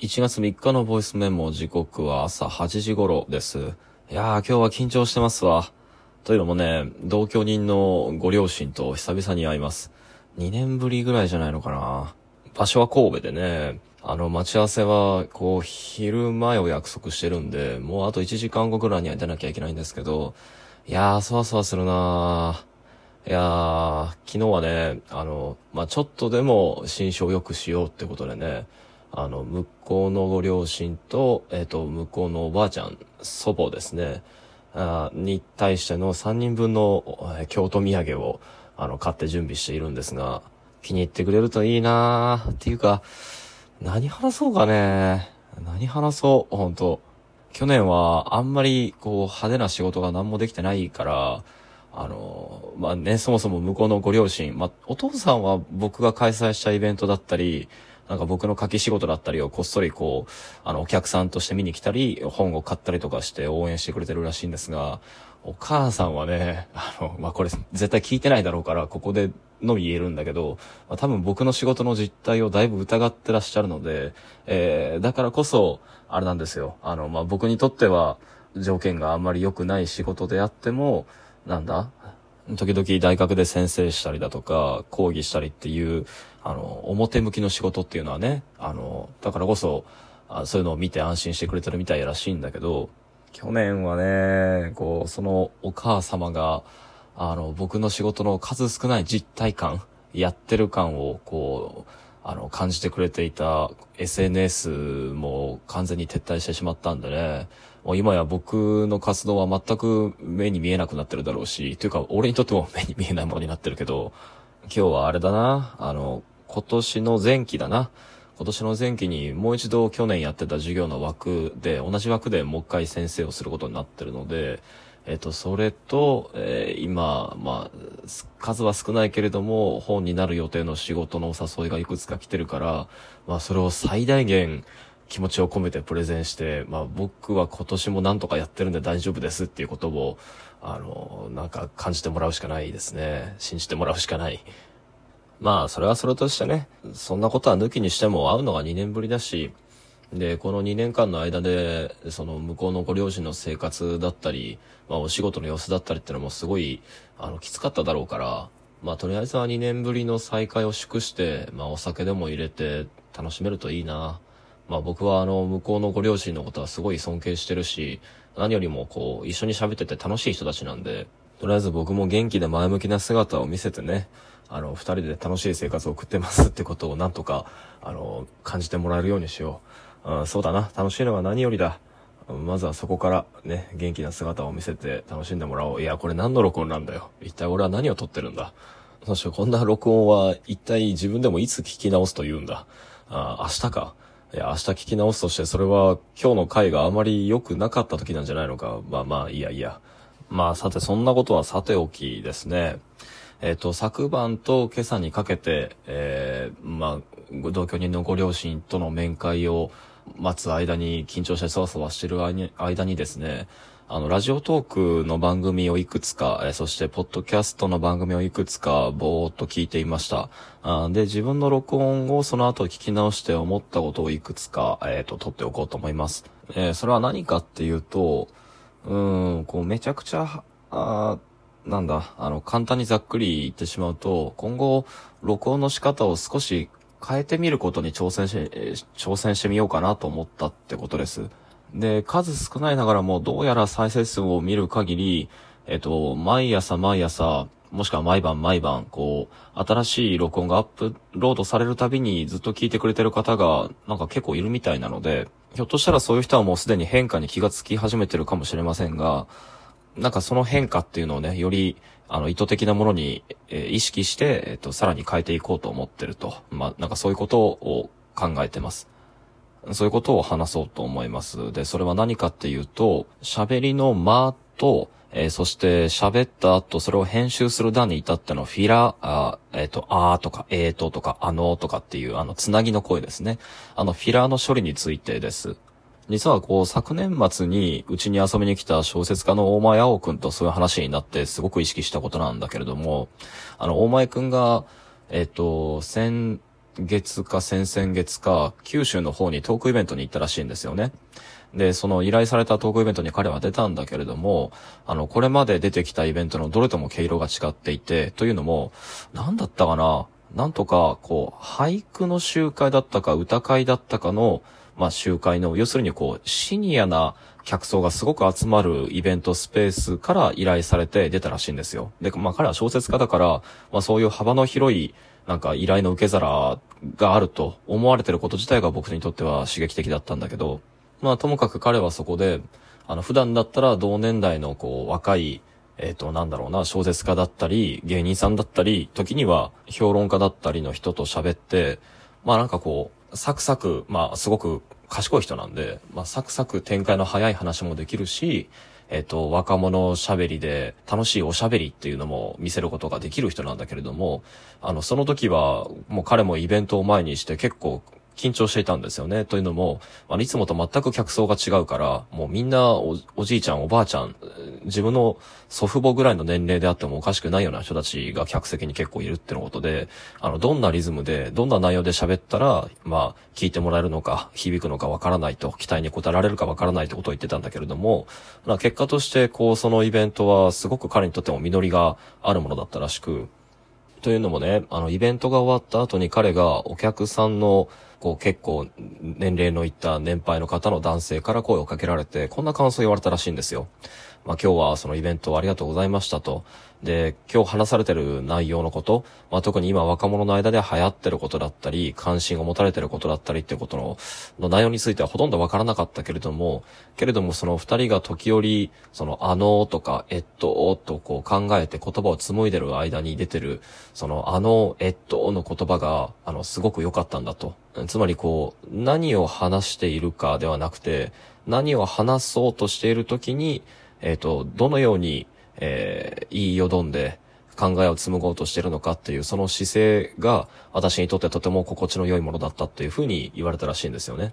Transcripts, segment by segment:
1月3日のボイスメモ時刻は朝8時頃です。いやー今日は緊張してますわ。というのもね、同居人のご両親と久々に会います。2年ぶりぐらいじゃないのかな。場所は神戸でね、あの、待ち合わせは、こう、昼前を約束してるんで、もうあと1時間後ぐらいには出なきゃいけないんですけど、いやー、そわそわするなー。いやー、昨日はね、あの、まあ、ちょっとでも心象を良くしようってことでね、あの、向こうのご両親と、えっ、ー、と、向こうのおばあちゃん、祖母ですね、あに対しての3人分の、えー、京都土産を、あの、買って準備しているんですが、気に入ってくれるといいなーっていうか、何話そうかね。何話そう、本当去年はあんまりこう派手な仕事が何もできてないから、あの、まあね、そもそも向こうのご両親、まあお父さんは僕が開催したイベントだったり、なんか僕の書き仕事だったりをこっそりこう、あの、お客さんとして見に来たり、本を買ったりとかして応援してくれてるらしいんですが、お母さんはね、あの、まあ、これ絶対聞いてないだろうから、ここでのみ言えるんだけど、まあ、多分僕の仕事の実態をだいぶ疑ってらっしゃるので、えー、だからこそ、あれなんですよ。あの、まあ、僕にとっては、条件があんまり良くない仕事であっても、なんだ時々大学で先生したりだとか、講義したりっていう、あの、表向きの仕事っていうのはね、あの、だからこそ、あそういうのを見て安心してくれてるみたいらしいんだけど、去年はね、こう、そのお母様が、あの、僕の仕事の数少ない実体感、やってる感を、こう、あの、感じてくれていた SNS も完全に撤退してしまったんでね、もう今や僕の活動は全く目に見えなくなってるだろうし、というか俺にとっても目に見えないものになってるけど、今日はあれだな、あの、今年の前期だな。今年の前期にもう一度去年やってた授業の枠で、同じ枠でもう一回先生をすることになってるので、えっと、それと、えー、今、まあ、数は少ないけれども、本になる予定の仕事のお誘いがいくつか来てるから、まあ、それを最大限気持ちを込めてプレゼンして、まあ、僕は今年もなんとかやってるんで大丈夫ですっていうことを、あの、なんか感じてもらうしかないですね。信じてもらうしかない。まあ、それはそれとしてね、そんなことは抜きにしても会うのが2年ぶりだし、で、この2年間の間で、その向こうのご両親の生活だったり、まあお仕事の様子だったりっていうのもすごい、あの、きつかっただろうから、まあとりあえずは2年ぶりの再会を祝して、まあお酒でも入れて楽しめるといいな。まあ僕はあの、向こうのご両親のことはすごい尊敬してるし、何よりもこう、一緒に喋ってて楽しい人たちなんで、とりあえず僕も元気で前向きな姿を見せてね、あの、二人で楽しい生活を送ってますってことをなんとか、あの、感じてもらえるようにしよう。うん、そうだな。楽しいのが何よりだ。まずはそこからね、元気な姿を見せて楽しんでもらおう。いや、これ何の録音なんだよ。一体俺は何を撮ってるんだ。そしてこんな録音は一体自分でもいつ聞き直すと言うんだ。あ、明日か。いや、明日聞き直すとしてそれは今日の回があまり良くなかった時なんじゃないのか。まあまあ、いやいや。まあさて、そんなことはさておきですね。えっ、と、昨晩と今朝にかけて、えー、まあ、同居人のご両親との面会を待つ間に、緊張してそわそわしてる間にですね、あの、ラジオトークの番組をいくつか、えー、そして、ポッドキャストの番組をいくつか、ぼーっと聞いていました。あで、自分の録音をその後聞き直して思ったことをいくつか、えっ、ー、と、撮っておこうと思います。えー、それは何かっていうと、うん、こう、めちゃくちゃ、あなんだ、あの、簡単にざっくり言ってしまうと、今後、録音の仕方を少し変えてみることに挑戦し、挑戦してみようかなと思ったってことです。で、数少ないながらも、どうやら再生数を見る限り、えっと、毎朝毎朝、もしくは毎晩毎晩、こう、新しい録音がアップロードされるたびにずっと聞いてくれてる方が、なんか結構いるみたいなので、ひょっとしたらそういう人はもうすでに変化に気がつき始めてるかもしれませんが、なんかその変化っていうのをね、より、あの、意図的なものに、えー、意識して、えっ、ー、と、さらに変えていこうと思ってると。まあ、なんかそういうことを考えてます。そういうことを話そうと思います。で、それは何かっていうと、喋りの間と、えー、そして喋った後、それを編集する段に至ってのフィラー、あえっ、ー、と、あーとか、えーととか、あのーとかっていう、あの、つなぎの声ですね。あの、フィラーの処理についてです。実はこう、昨年末にうちに遊びに来た小説家の大前青くんとそういう話になってすごく意識したことなんだけれども、あの、大前くんが、えっ、と、先、月か先々月か、九州の方にトークイベントに行ったらしいんですよね。で、その依頼されたトークイベントに彼は出たんだけれども、あの、これまで出てきたイベントのどれとも毛色が違っていて、というのも、なんだったかな？なんとか、こう、俳句の集会だったか、歌会だったかの、まあ、集会の、要するにこう、シニアな客層がすごく集まるイベントスペースから依頼されて出たらしいんですよ。で、まあ、彼は小説家だから、まあ、そういう幅の広い、なんか依頼の受け皿があると思われてること自体が僕にとっては刺激的だったんだけど、まあともかく彼はそこで、あの普段だったら同年代のこう若い、えっ、ー、となんだろうな、小説家だったり、芸人さんだったり、時には評論家だったりの人と喋って、まあなんかこう、サクサク、まあすごく賢い人なんで、まあサクサク展開の早い話もできるし、えっ、ー、と、若者喋りで楽しいおしゃべりっていうのも見せることができる人なんだけれども、あの、その時は、もう彼もイベントを前にして結構緊張していたんですよね。というのも、あの、いつもと全く客層が違うから、もうみんなお、じいちゃん、おばあちゃん、自分の祖父母ぐらいの年齢であってもおかしくないような人たちが客席に結構いるってのことで、あの、どんなリズムで、どんな内容で喋ったら、まあ、聞いてもらえるのか、響くのかわからないと、期待に応えられるかわからないってことを言ってたんだけれども、結果として、こう、そのイベントはすごく彼にとっても実りがあるものだったらしく、というのもね、あの、イベントが終わった後に彼がお客さんのこう結構年齢のいった年配の方の男性から声をかけられて、こんな感想を言われたらしいんですよ。まあ今日はそのイベントありがとうございましたと。で、今日話されてる内容のこと、まあ特に今若者の間で流行ってることだったり、関心を持たれてることだったりっていうことの、の内容についてはほとんどわからなかったけれども、けれどもその二人が時折、そのあのとかえっととこう考えて言葉を紡いでる間に出てる、そのあのえっとの言葉が、あの、すごく良かったんだと。つまりこう、何を話しているかではなくて、何を話そうとしているときに、えっ、ー、と、どのように、えー、言いよどんで考えを紡ごうとしてるのかっていう、その姿勢が私にとってとても心地の良いものだったっていうふうに言われたらしいんですよね。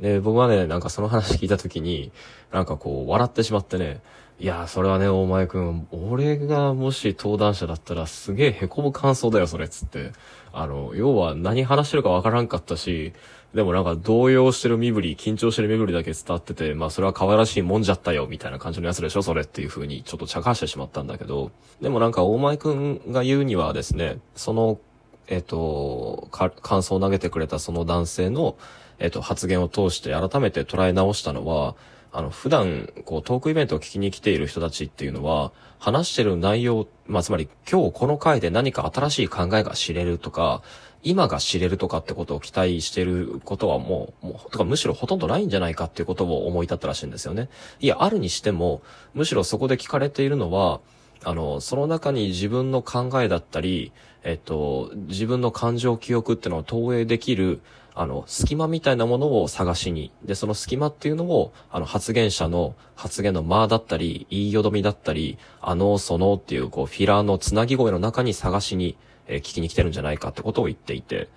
で、僕はね、なんかその話聞いたときに、なんかこう、笑ってしまってね、いや、それはね、大前くん、俺がもし登壇者だったらすげえ凹む感想だよ、それ、つって。あの、要は何話してるかわからんかったし、でもなんか動揺してる身振り、緊張してる身振りだけ伝わってて、まあそれは可愛らしいもんじゃったよ、みたいな感じのやつでしょ、それっていう風にちょっと茶化してしまったんだけど、でもなんか大前くんが言うにはですね、その、えっ、と、感想を投げてくれたその男性の、えっ、と、発言を通して改めて捉え直したのは、あの、普段、こう、トークイベントを聞きに来ている人たちっていうのは、話してる内容、まあ、つまり、今日この回で何か新しい考えが知れるとか、今が知れるとかってことを期待してることはもう、もう、とかむしろほとんどないんじゃないかっていうことを思い立ったらしいんですよね。いや、あるにしても、むしろそこで聞かれているのは、あの、その中に自分の考えだったり、えっと、自分の感情記憶っていうのを投影できる、あの、隙間みたいなものを探しに、で、その隙間っていうのを、あの、発言者の発言の間だったり、言いよどみだったり、あの、そのっていう、こう、フィラーのつなぎ声の中に探しに、えー、聞きに来てるんじゃないかってことを言っていて、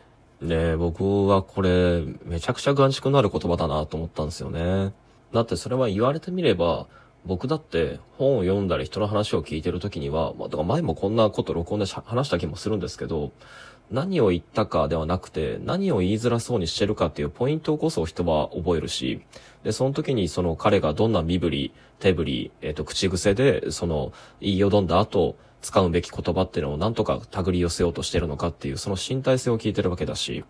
で、僕はこれ、めちゃくちゃ眼蓄のある言葉だなと思ったんですよね。だってそれは言われてみれば、僕だって本を読んだり人の話を聞いてる時には、まあ、だから前もこんなこと録音で話した気もするんですけど、何を言ったかではなくて、何を言いづらそうにしてるかっていうポイントこそ人は覚えるし、で、その時にその彼がどんな身振り、手振り、えっ、ー、と、口癖で、その、言いよどんだ後、使うべき言葉っていうのをなんとか手繰り寄せようとしてるのかっていう、その身体性を聞いてるわけだし、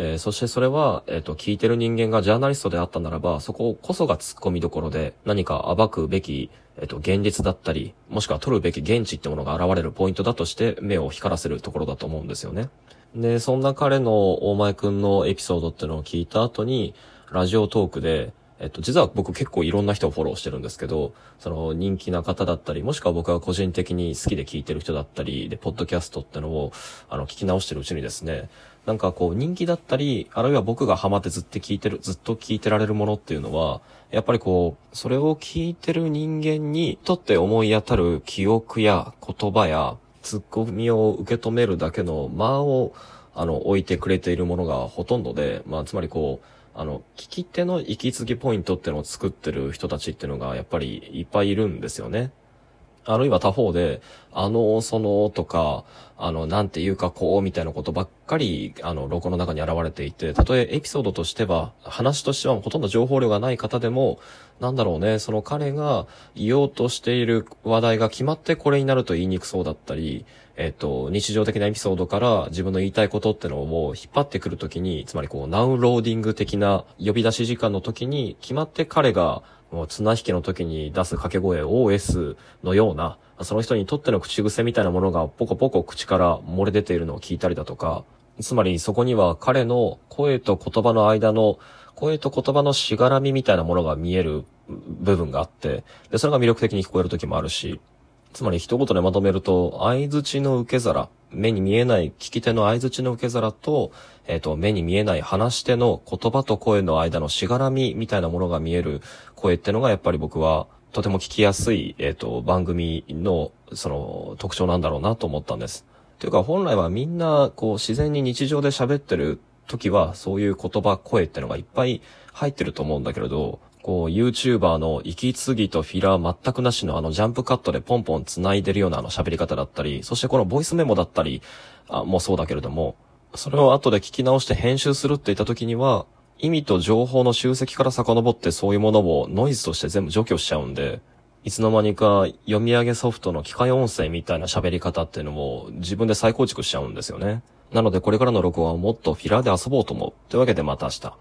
えー、そしてそれは、えっ、ー、と、聞いてる人間がジャーナリストであったならば、そここそが突っ込みどころで、何か暴くべき、えっ、ー、と、現実だったり、もしくは取るべき現地ってものが現れるポイントだとして目を光らせるところだと思うんですよね。で、そんな彼の大前くんのエピソードっていうのを聞いた後に、ラジオトークで、えっと、実は僕結構いろんな人をフォローしてるんですけど、その人気な方だったり、もしくは僕が個人的に好きで聞いてる人だったり、で、ポッドキャストってのを、あの、聞き直してるうちにですね、なんかこう人気だったり、あるいは僕がハマってずっと聞いてる、ずっと聞いてられるものっていうのは、やっぱりこう、それを聞いてる人間にとって思い当たる記憶や言葉や、ツッコミを受け止めるだけの間を、あの、置いてくれているものがほとんどで、まあ、つまりこう、あの、聞き手の行き継ぎポイントってのを作ってる人たちっていうのがやっぱりいっぱいいるんですよね。あるいは他方で、あの、その、とか、あの、なんていうかこう、みたいなことばっかり、あの、ロゴの中に現れていて、たとえエピソードとしては、話としてはほとんど情報量がない方でも、なんだろうね、その彼が言おうとしている話題が決まってこれになると言いにくそうだったり、えっと、日常的なエピソードから自分の言いたいことってのを引っ張ってくるときに、つまりこう、ナウンローディング的な呼び出し時間の時に、決まって彼が、もう綱引きの時に出す掛け声 OS のような、その人にとっての口癖みたいなものがポコポコ口から漏れ出ているのを聞いたりだとか、つまりそこには彼の声と言葉の間の、声と言葉のしがらみみたいなものが見える部分があって、で、それが魅力的に聞こえる時もあるし、つまり一言でまとめると、相槌の受け皿、目に見えない聞き手の相槌の受け皿と、えっ、ー、と、目に見えない話し手の言葉と声の間のしがらみみたいなものが見える声ってのがやっぱり僕はとても聞きやすい、えっ、ー、と、番組の、その、特徴なんだろうなと思ったんです。というか、本来はみんな、こう、自然に日常で喋ってる時は、そういう言葉、声ってのがいっぱい入ってると思うんだけれど、こう、YouTuber の息継ぎとフィラー全くなしのあのジャンプカットでポンポン繋いでるようなあの喋り方だったり、そしてこのボイスメモだったり、あもうそうだけれども、それを後で聞き直して編集するって言った時には、意味と情報の集積から遡ってそういうものをノイズとして全部除去しちゃうんで、いつの間にか読み上げソフトの機械音声みたいな喋り方っていうのも自分で再構築しちゃうんですよね。なのでこれからの録音はもっとフィラーで遊ぼうと思う。というわけでまた明日。